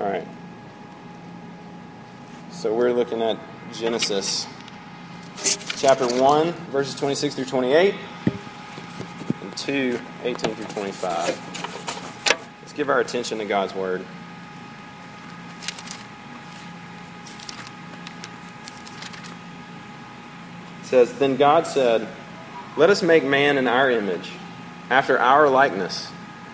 All right. So we're looking at Genesis chapter 1, verses 26 through 28, and 2, 18 through 25. Let's give our attention to God's Word. It says, Then God said, Let us make man in our image, after our likeness,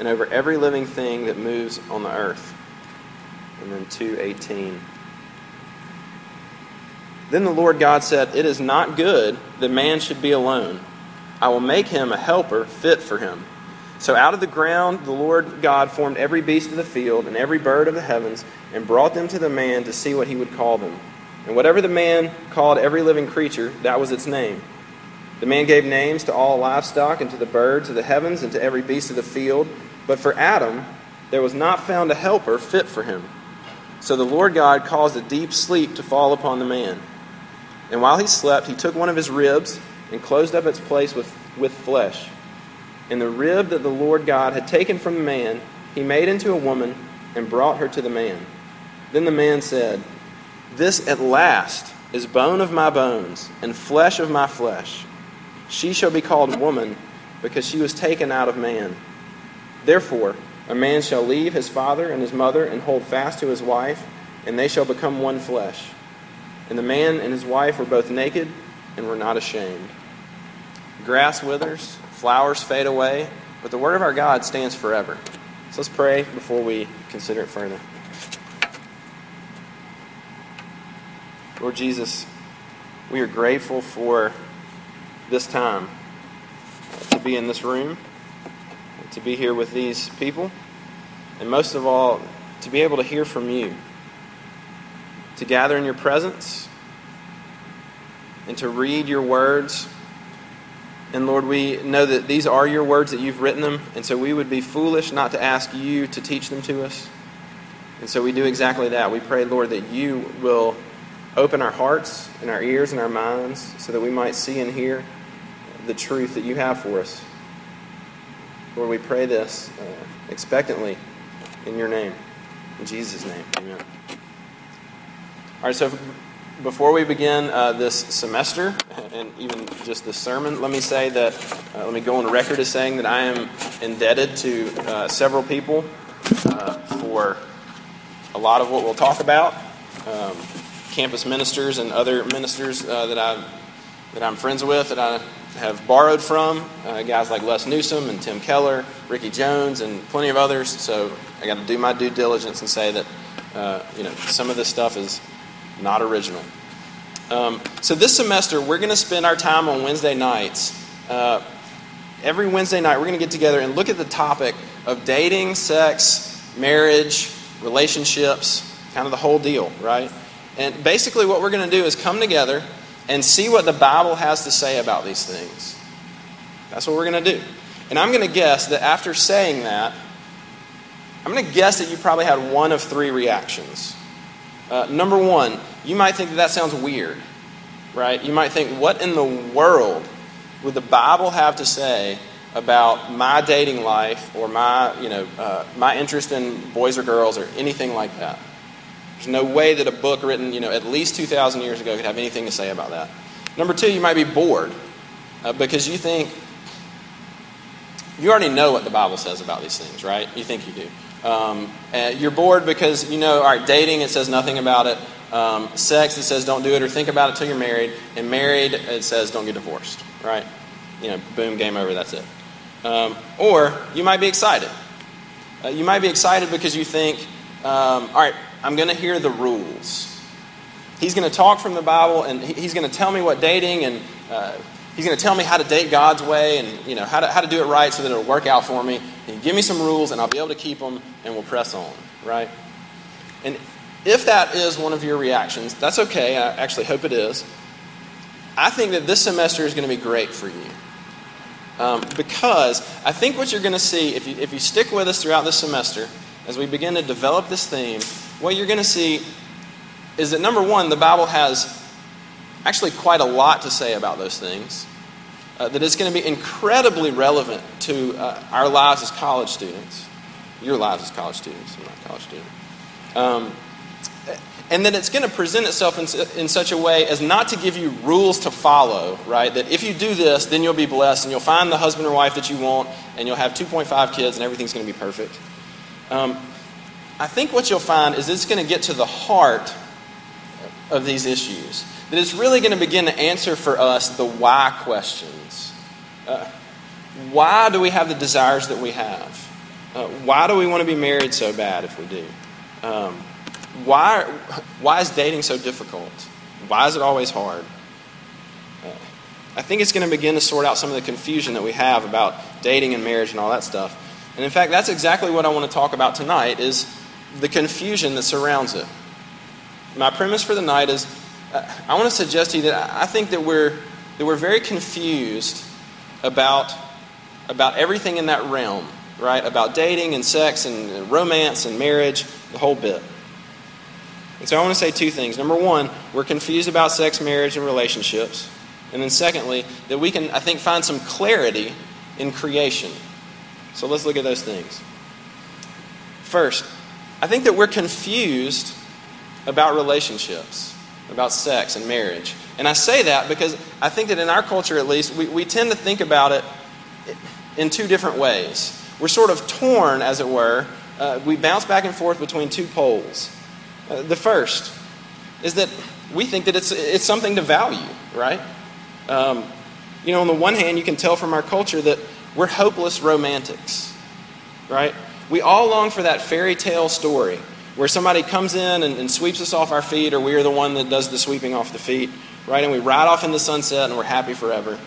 and over every living thing that moves on the earth. And then 218. Then the Lord God said, It is not good that man should be alone. I will make him a helper fit for him. So out of the ground the Lord God formed every beast of the field and every bird of the heavens, and brought them to the man to see what he would call them. And whatever the man called every living creature, that was its name. The man gave names to all livestock, and to the birds of the heavens, and to every beast of the field. But for Adam there was not found a helper fit for him. So the Lord God caused a deep sleep to fall upon the man. And while he slept, he took one of his ribs and closed up its place with, with flesh. And the rib that the Lord God had taken from the man, he made into a woman and brought her to the man. Then the man said, This at last is bone of my bones and flesh of my flesh. She shall be called woman because she was taken out of man. Therefore, a man shall leave his father and his mother and hold fast to his wife, and they shall become one flesh. And the man and his wife were both naked and were not ashamed. Grass withers, flowers fade away, but the word of our God stands forever. So let's pray before we consider it further. Lord Jesus, we are grateful for this time to be in this room, to be here with these people, and most of all, to be able to hear from you, to gather in your presence, and to read your words. And Lord, we know that these are your words, that you've written them, and so we would be foolish not to ask you to teach them to us. And so we do exactly that. We pray, Lord, that you will open our hearts and our ears and our minds so that we might see and hear the truth that you have for us. Lord, we pray this uh, expectantly in your name. In Jesus' name, amen. All right, so before we begin uh, this semester and even just this sermon, let me say that, uh, let me go on record as saying that I am indebted to uh, several people uh, for a lot of what we'll talk about. Um, campus ministers and other ministers uh, that, I, that I'm friends with, that I have borrowed from, uh, guys like Les Newsom and Tim Keller, Ricky Jones, and plenty of others. So I got to do my due diligence and say that, uh, you know, some of this stuff is not original. Um, so this semester, we're going to spend our time on Wednesday nights. Uh, every Wednesday night, we're going to get together and look at the topic of dating, sex, marriage, relationships, kind of the whole deal, right? And basically, what we're going to do is come together and see what the Bible has to say about these things. That's what we're going to do. And I'm going to guess that after saying that, I'm going to guess that you probably had one of three reactions. Uh, number one, you might think that that sounds weird, right? You might think, what in the world would the Bible have to say about my dating life or my, you know, uh, my interest in boys or girls or anything like that? There's no way that a book written, you know, at least 2,000 years ago could have anything to say about that. Number two, you might be bored uh, because you think you already know what the Bible says about these things, right? You think you do. Um, you're bored because you know, all right, dating, it says nothing about it. Um, sex, it says don't do it or think about it until you're married. And married, it says don't get divorced, right? You know, boom, game over, that's it. Um, or you might be excited. Uh, you might be excited because you think, um, all right, I'm going to hear the rules. He's going to talk from the Bible and he's going to tell me what dating and uh, he's going to tell me how to date God's way and you know how to, how to do it right so that it'll work out for me. And give me some rules and I'll be able to keep them and we'll press on, right? And if that is one of your reactions, that's okay. I actually hope it is. I think that this semester is going to be great for you. Um, because I think what you're going to see, if you, if you stick with us throughout this semester, as we begin to develop this theme, what you're going to see is that number one, the Bible has actually quite a lot to say about those things. Uh, that it's going to be incredibly relevant to uh, our lives as college students. Your lives as college students. I'm not a college student. Um, and then it's going to present itself in, in such a way as not to give you rules to follow, right? That if you do this, then you'll be blessed and you'll find the husband or wife that you want and you'll have 2.5 kids and everything's going to be perfect. Um, I think what you'll find is it's going to get to the heart of these issues. That it's really going to begin to answer for us the why questions. Uh, why do we have the desires that we have? Uh, why do we want to be married so bad if we do? Um, why, why is dating so difficult? Why is it always hard? Uh, I think it's going to begin to sort out some of the confusion that we have about dating and marriage and all that stuff. And in fact, that's exactly what I want to talk about tonight is the confusion that surrounds it. My premise for the night is I want to suggest to you that I think that we're, that we're very confused about, about everything in that realm, right? About dating and sex and romance and marriage, the whole bit. And so I want to say two things. Number one, we're confused about sex, marriage, and relationships. And then secondly, that we can, I think, find some clarity in creation. So let's look at those things. First, I think that we're confused about relationships, about sex and marriage. And I say that because I think that in our culture, at least, we, we tend to think about it in two different ways. We're sort of torn, as it were. Uh, we bounce back and forth between two poles. Uh, the first is that we think that it's, it's something to value, right? Um, you know, on the one hand, you can tell from our culture that we're hopeless romantics, right? We all long for that fairy tale story where somebody comes in and, and, sweeps us off our feet, or we are the one that does the sweeping off the feet, right? And we ride off in the sunset and we're happy forever.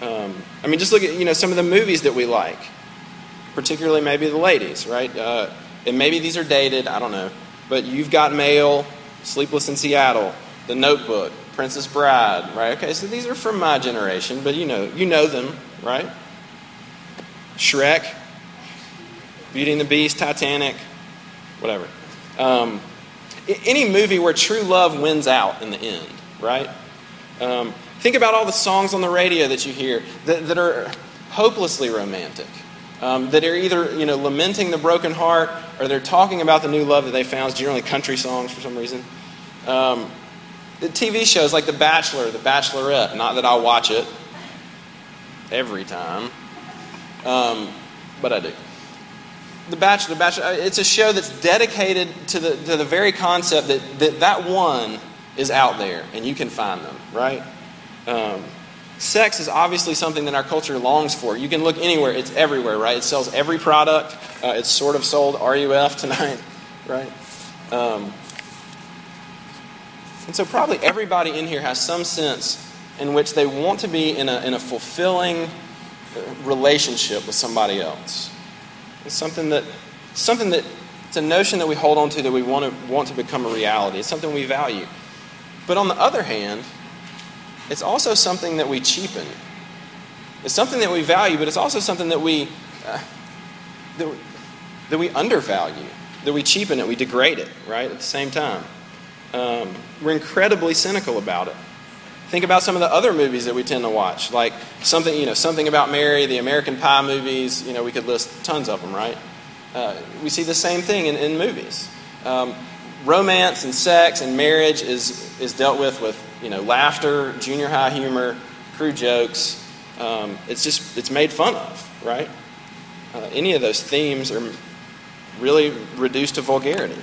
Um, I mean, just look at you know some of the movies that we like, particularly maybe the ladies, right? Uh, and maybe these are dated. I don't know but you've got mail, Sleepless in Seattle, The Notebook, Princess Bride, right? Okay, so these are from my generation, but you know, you know them, right? Shrek, Beauty and the Beast, Titanic, whatever. Um, any movie where true love wins out in the end, right? Um, think about all the songs on the radio that you hear that, that are hopelessly romantic um, that are either you know lamenting the broken heart or they're talking about the new love that they found. It's generally country songs for some reason. Um, the TV shows like The Bachelor, The Bachelorette. Not that I watch it every time, um, but I do. The Bachelor, the Bachelor. Uh, it's a show that's dedicated to the to the very concept that that, that one is out there and you can find them, right? Um, Sex is obviously something that our culture longs for. You can look anywhere, it's everywhere, right? It sells every product. Uh, it's sort of sold RUF tonight, right? Um, and so, probably everybody in here has some sense in which they want to be in a, in a fulfilling uh, relationship with somebody else. It's something that, something that, it's a notion that we hold on to that we want to, want to become a reality. It's something we value. But on the other hand, it's also something that we cheapen. It's something that we value, but it's also something that we, uh, that, we that we undervalue, that we cheapen it, we degrade it, right, at the same time. Um, we're incredibly cynical about it. Think about some of the other movies that we tend to watch, like something, you know, something about Mary, the American Pie movies. You know, we could list tons of them, right? Uh, we see the same thing in, in movies. Um, romance and sex and marriage is, is dealt with with you know laughter, junior high humor, crude jokes. Um, it's just it's made fun of, right? Uh, any of those themes are really reduced to vulgarity.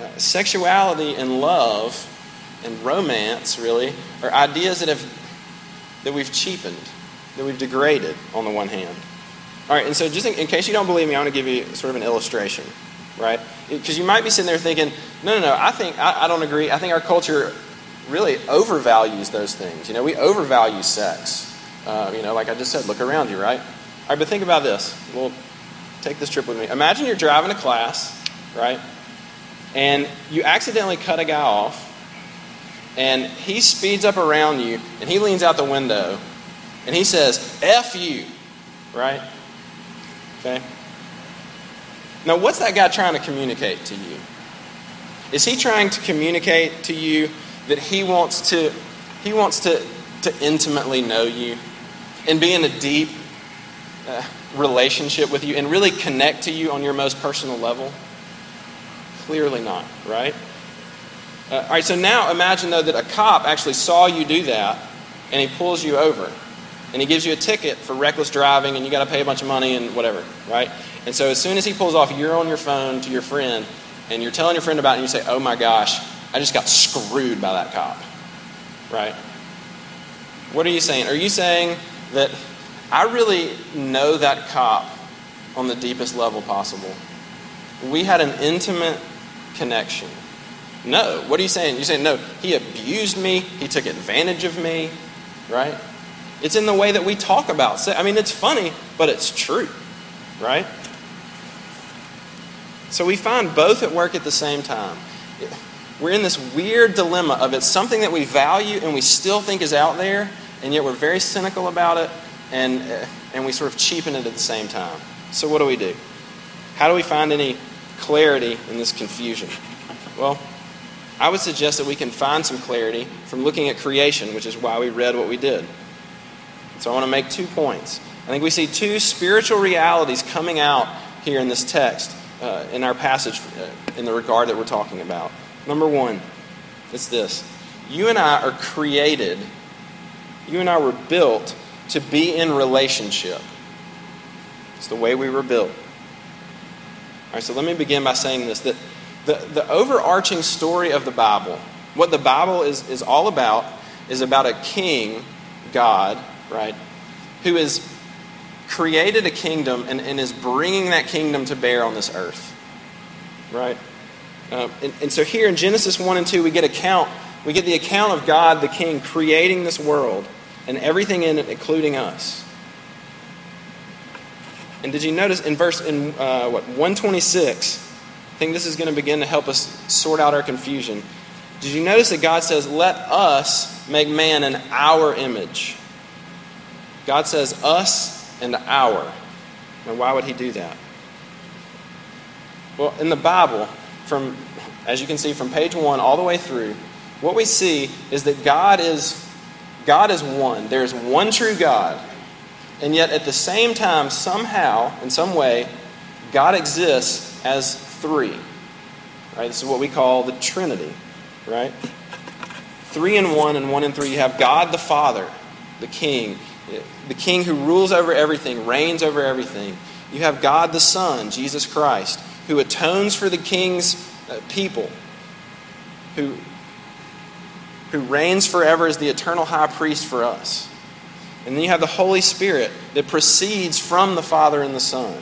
Uh, sexuality and love and romance really are ideas that have that we've cheapened, that we've degraded on the one hand. All right, and so just in, in case you don't believe me, I want to give you sort of an illustration right? Because you might be sitting there thinking, no, no, no, I think, I, I don't agree. I think our culture really overvalues those things. You know, we overvalue sex. Uh, you know, like I just said, look around you, right? All right, but think about this. We'll take this trip with me. Imagine you're driving to class, right? and you accidentally cut a guy off, and he speeds up around you, and he leans out the window, and he says, F you, right? Okay? Now, what's that guy trying to communicate to you? Is he trying to communicate to you that he wants to he wants to, to intimately know you and be in a deep uh, relationship with you and really connect to you on your most personal level? Clearly not, right? Uh, all right, so now imagine though that a cop actually saw you do that and he pulls you over and he gives you a ticket for reckless driving and you got to pay a bunch of money and whatever, right? And so as soon as he pulls off, you're on your phone to your friend and you're telling your friend about it and you say, oh my gosh, I just got screwed by that cop, right? What are you saying? Are you saying that I really know that cop on the deepest level possible? We had an intimate connection. No. What are you saying? You're saying, no, he abused me, he took advantage of me, right? It's in the way that we talk about sex. I mean, it's funny, but it's true, right? So we find both at work at the same time. We're in this weird dilemma of it's something that we value and we still think is out there, and yet we're very cynical about it, and, uh, and we sort of cheapen it at the same time. So, what do we do? How do we find any clarity in this confusion? Well, I would suggest that we can find some clarity from looking at creation, which is why we read what we did. So I want to make two points. I think we see two spiritual realities coming out here in this text, uh, in our passage, uh, in the regard that we're talking about. Number one, it's this you and I are created, you and I were built to be in relationship. It's the way we were built. All right, so let me begin by saying this that the, the overarching story of the Bible, what the Bible is, is all about, is about a king, God, right, who has created a kingdom and, and is bringing that kingdom to bear on this earth, right? Uh, and, and so here in Genesis 1 and 2, we get account, we get the account of God, the king, creating this world and everything in it, including us. And did you notice in verse in uh, what 126? Think this is going to begin to help us sort out our confusion. Did you notice that God says, "Let us make man in our image"? God says us and our. Now, why would he do that? Well, in the Bible, from as you can see from page one all the way through, what we see is that God is God is one. There's one true God. And yet at the same time, somehow, in some way, God exists as three. Right? This is what we call the Trinity. Right? Three and one and one and three. You have God the Father, the King the king who rules over everything, reigns over everything. You have God the Son, Jesus Christ, who atones for the king's uh, people, who, who reigns forever as the eternal high priest for us. And then you have the Holy Spirit that proceeds from the Father and the Son.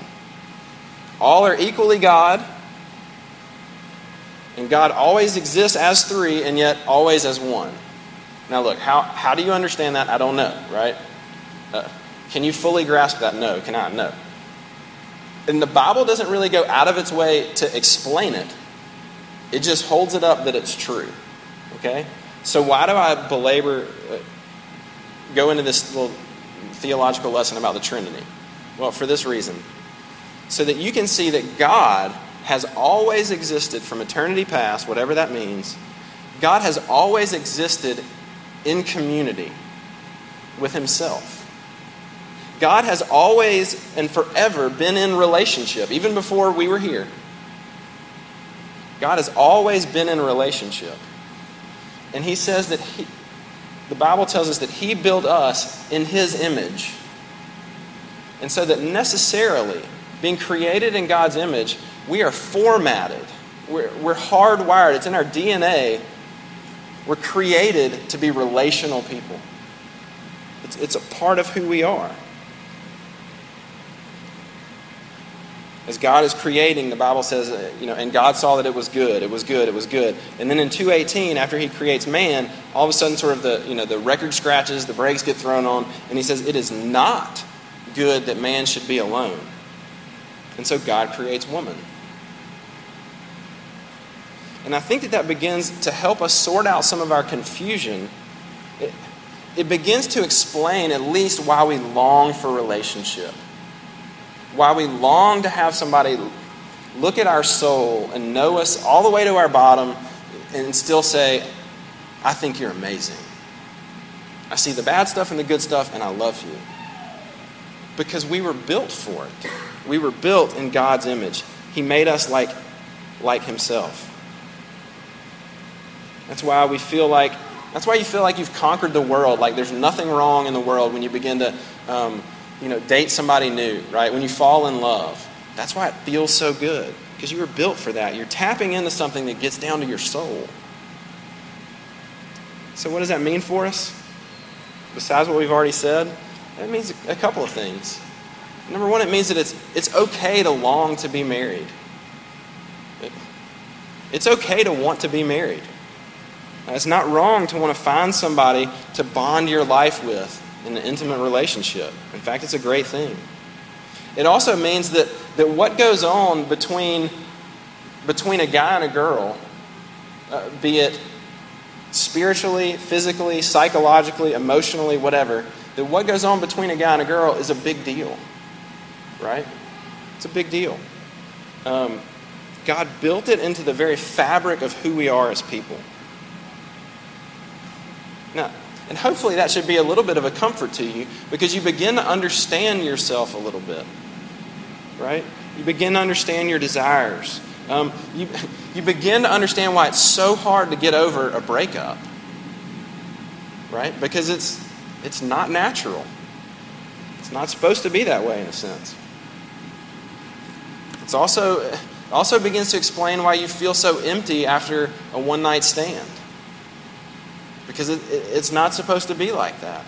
All are equally God, and God always exists as three and yet always as one. Now, look, how, how do you understand that? I don't know, right? Uh, can you fully grasp that? No, cannot. No. And the Bible doesn't really go out of its way to explain it, it just holds it up that it's true. Okay? So, why do I belabor, uh, go into this little theological lesson about the Trinity? Well, for this reason. So that you can see that God has always existed from eternity past, whatever that means. God has always existed in community with Himself. God has always and forever been in relationship, even before we were here. God has always been in relationship. And He says that He, the Bible tells us that He built us in His image. And so that necessarily, being created in God's image, we are formatted. We're, we're hardwired. It's in our DNA. We're created to be relational people. It's, it's a part of who we are. As God is creating, the Bible says, uh, you know, and God saw that it was good, it was good, it was good. And then in 218, after he creates man, all of a sudden sort of the, you know, the record scratches, the brakes get thrown on, and he says, it is not good that man should be alone. And so God creates woman. And I think that that begins to help us sort out some of our confusion. It, it begins to explain at least why we long for relationship, why we long to have somebody look at our soul and know us all the way to our bottom and still say, I think you're amazing. I see the bad stuff and the good stuff, and I love you. Because we were built for it. We were built in God's image. He made us like, like Himself. That's why we feel like, that's why you feel like you've conquered the world. Like there's nothing wrong in the world when you begin to, um, you know, date somebody new, right? When you fall in love. That's why it feels so good. Because you were built for that. You're tapping into something that gets down to your soul. So, what does that mean for us? Besides what we've already said, it means a couple of things. Number one, it means that it's, it's okay to long to be married. It, it's okay to want to be married. It's not wrong to want to find somebody to bond your life with in an intimate relationship. In fact, it's a great thing. It also means that, that what goes on between, between a guy and a girl, uh, be it spiritually, physically, psychologically, emotionally, whatever, that what goes on between a guy and a girl is a big deal. Right? It's a big deal. Um, God built it into the very fabric of who we are as people. Now, and hopefully that should be a little bit of a comfort to you because you begin to understand yourself a little bit. Right? You begin to understand your desires. Um, you, you begin to understand why it's so hard to get over a breakup. Right? Because it's, it's not natural. It's not supposed to be that way in a sense. It's also, also begins to explain why you feel so empty after a one night stand. Because it, it, it's not supposed to be like that.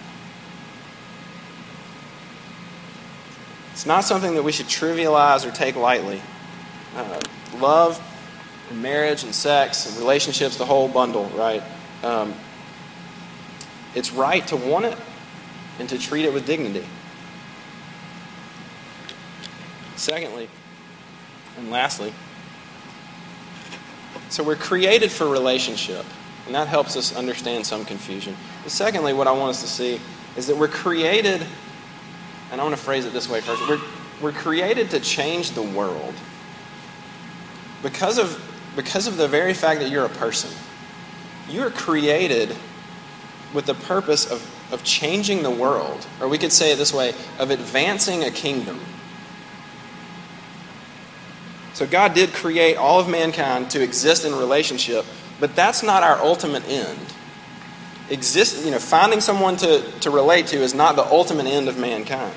It's not something that we should trivialize or take lightly. Uh, love, and marriage, and sex, and relationships, the whole bundle, right? Um, it's right to want it and to treat it with dignity. Secondly, and lastly, so we're created for relationship. And that helps us understand some confusion. But secondly, what I want us to see is that we're created, and I want to phrase it this way first we're, we're created to change the world because of, because of the very fact that you're a person. You are created with the purpose of, of changing the world, or we could say it this way of advancing a kingdom. So God did create all of mankind to exist in relationship but that's not our ultimate end. Exist, you know, finding someone to, to relate to is not the ultimate end of mankind.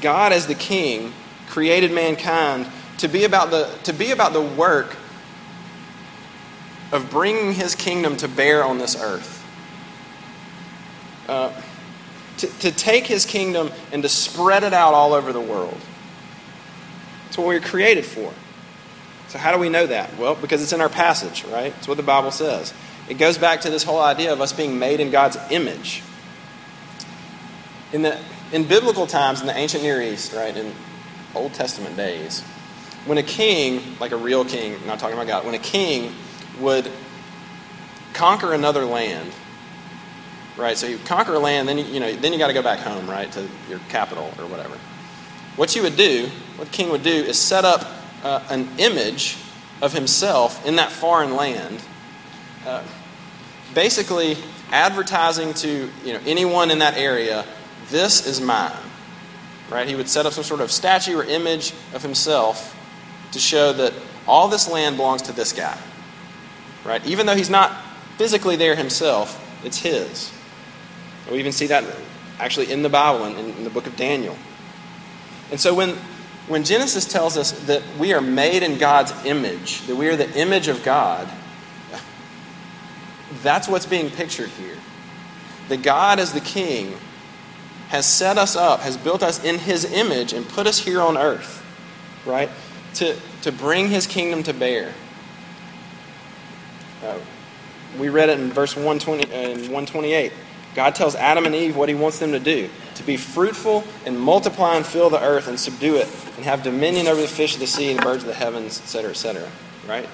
God, as the king, created mankind to be about the, to be about the work of bringing his kingdom to bear on this earth. Uh, to, take his kingdom and to spread it out all over the world. That's what we were created for. So, how do we know that? Well, because it's in our passage, right? It's what the Bible says. It goes back to this whole idea of us being made in God's image. In, the, in biblical times, in the ancient Near East, right, in Old Testament days, when a king, like a real king, not talking about God, when a king would conquer another land, right? So you conquer land, then you, you know, then you got to go back home, right, to your capital or whatever. What you would do, what the king would do, is set up uh, an image of himself in that foreign land, uh, basically advertising to you know, anyone in that area, this is mine. Right? He would set up some sort of statue or image of himself to show that all this land belongs to this guy. Right? Even though he's not physically there himself, it's his. We even see that actually in the Bible, in, in the book of Daniel. And so when when Genesis tells us that we are made in God's image, that we are the image of God, that's what's being pictured here. That God, as the King, has set us up, has built us in His image, and put us here on earth, right? To, to bring His kingdom to bear. Uh, we read it in verse 120, uh, in 128. God tells Adam and Eve what he wants them to do to be fruitful and multiply and fill the earth and subdue it and have dominion over the fish of the sea and the birds of the heavens, etc., etc. Right?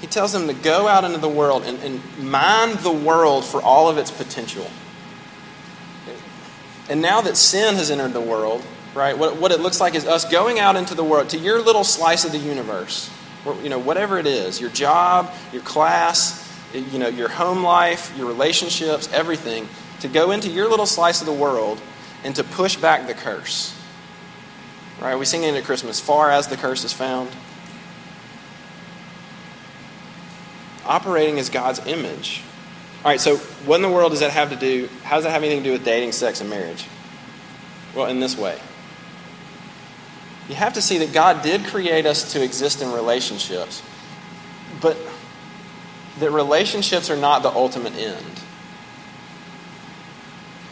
He tells them to go out into the world and, and mine the world for all of its potential. And now that sin has entered the world, right, what, what it looks like is us going out into the world, to your little slice of the universe you know, whatever it is, your job, your class, you know, your home life, your relationships, everything, to go into your little slice of the world and to push back the curse. Right? We sing it at Christmas, far as the curse is found. Operating as God's image. All right, so what in the world does that have to do? How does that have anything to do with dating, sex, and marriage? Well, in this way. You have to see that God did create us to exist in relationships, but that relationships are not the ultimate end.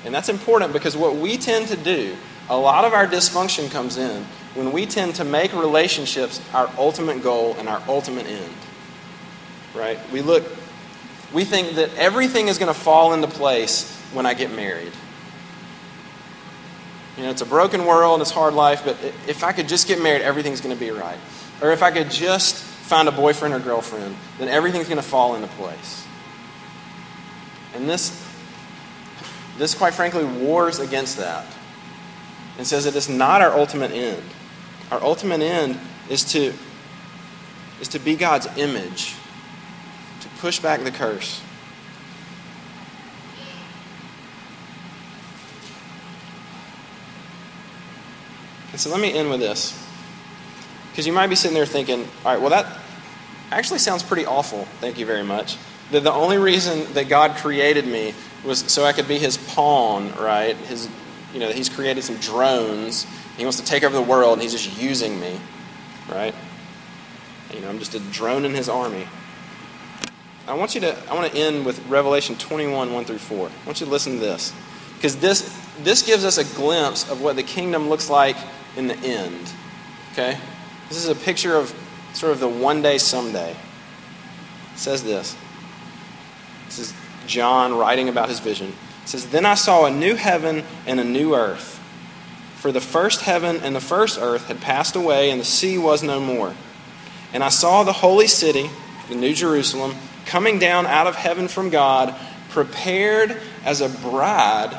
And that's important because what we tend to do, a lot of our dysfunction comes in when we tend to make relationships our ultimate goal and our ultimate end. Right? We look, we think that everything is going to fall into place when I get married. You know, it's a broken world, it's hard life, but if I could just get married, everything's going to be right. Or if I could just find a boyfriend or girlfriend, then everything's going to fall into place. And this, this, quite frankly, wars against that and says that it is not our ultimate end. Our ultimate end is to, is to be God's image, to push back the curse. And so let me end with this. Because you might be sitting there thinking, all right, well, that actually sounds pretty awful. Thank you very much. That the only reason that God created me was so I could be his pawn, right? His, you know, he's created some drones. He wants to take over the world, and he's just using me, right? You know, I'm just a drone in his army. I want you to, I want to end with Revelation 21, 1 through 4. I want you to listen to this. Because this, this gives us a glimpse of what the kingdom looks like in the end. Okay? This is a picture of sort of the one day, someday. It says this. This is John writing about his vision. It says, Then I saw a new heaven and a new earth. For the first heaven and the first earth had passed away, and the sea was no more. And I saw the holy city, the New Jerusalem, coming down out of heaven from God, prepared as a bride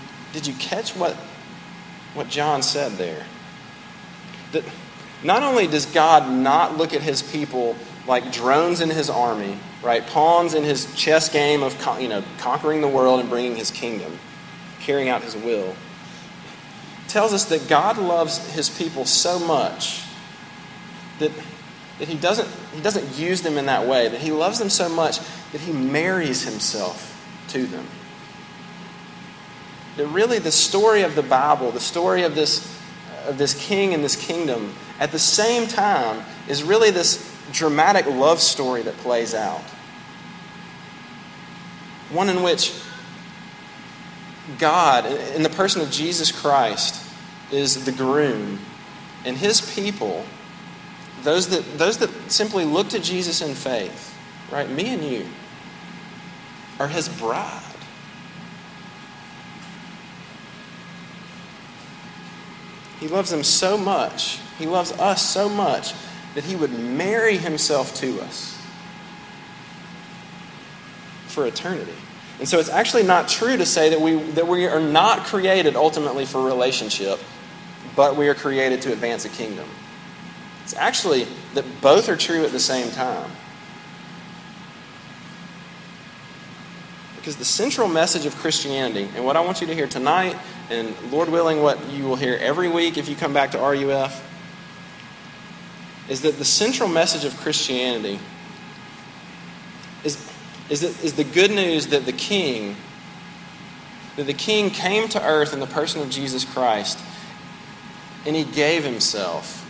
did you catch what, what John said there? That not only does God not look at his people like drones in his army, right, pawns in his chess game of you know, conquering the world and bringing his kingdom, carrying out his will, tells us that God loves his people so much that, that he, doesn't, he doesn't use them in that way, that he loves them so much that he marries himself to them. That really the story of the Bible, the story of this of this king and this kingdom at the same time is really this dramatic love story that plays out. One in which God, in the person of Jesus Christ, is the groom, and his people, those that, those that simply look to Jesus in faith, right, me and you, are his bride. He loves them so much, He loves us so much, that He would marry Himself to us for eternity. And so it's actually not true to say that we, that we are not created ultimately for relationship, but we are created to advance a kingdom. It's actually that both are true at the same time. Because the central message of Christianity, and what I want you to hear tonight, and Lord willing, what you will hear every week if you come back to RUF, is that the central message of Christianity is, is, that, is the good news that the King, that the King came to earth in the person of Jesus Christ, and he gave himself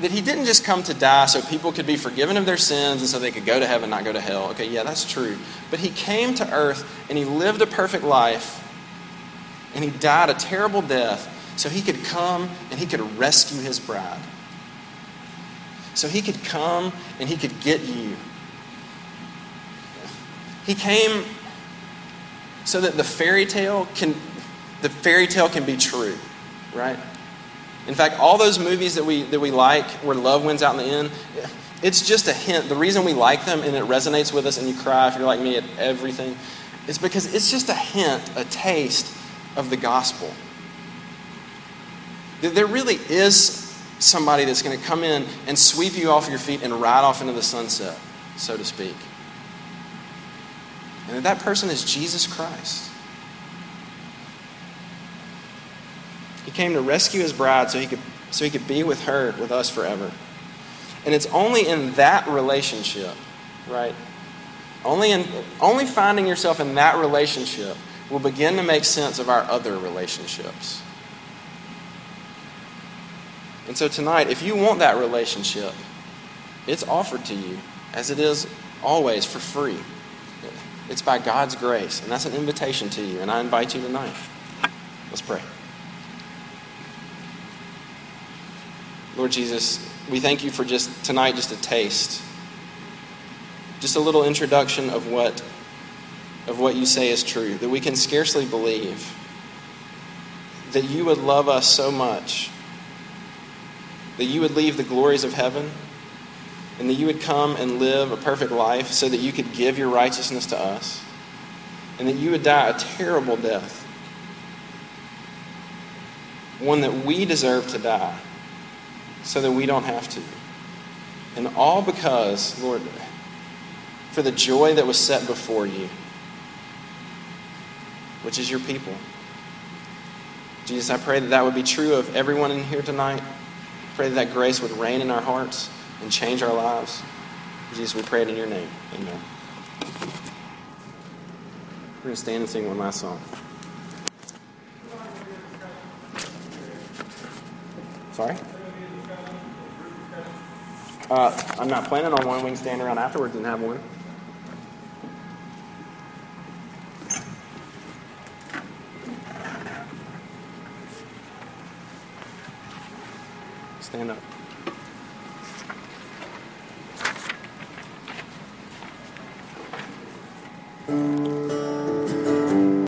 that he didn't just come to die so people could be forgiven of their sins and so they could go to heaven, not go to hell. Okay, yeah, that's true. But he came to earth and he lived a perfect life and he died a terrible death so he could come and he could rescue his bride. So he could come and he could get you. He came so that the fairy tale can the fairy tale can be true, right? In fact, all those movies that we, that we like, where love wins out in the end, it's just a hint. The reason we like them and it resonates with us and you cry if you're like me at everything is because it's just a hint, a taste of the gospel. There really is somebody that's going to come in and sweep you off your feet and ride off into the sunset, so to speak. And that person is Jesus Christ. He came to rescue his bride so he could, so he could be with her, with us forever. And it's only in that relationship, right? Only, in, only finding yourself in that relationship will begin to make sense of our other relationships. And so tonight, if you want that relationship, it's offered to you, as it is always, for free. It's by God's grace, and that's an invitation to you, and I invite you tonight. Let's pray. Lord Jesus, we thank you for just tonight, just a taste, just a little introduction of what, of what you say is true, that we can scarcely believe that you would love us so much, that you would leave the glories of heaven, and that you would come and live a perfect life so that you could give your righteousness to us, and that you would die a terrible death, one that we deserve to die so that we don't have to. And all because, Lord, for the joy that was set before you, which is your people. Jesus, I pray that that would be true of everyone in here tonight. I pray that that grace would reign in our hearts and change our lives. Jesus, we pray it in your name. Amen. We're going to stand and sing one last song. Sorry? Uh, I'm not planning on one. We can stand around afterwards and have one.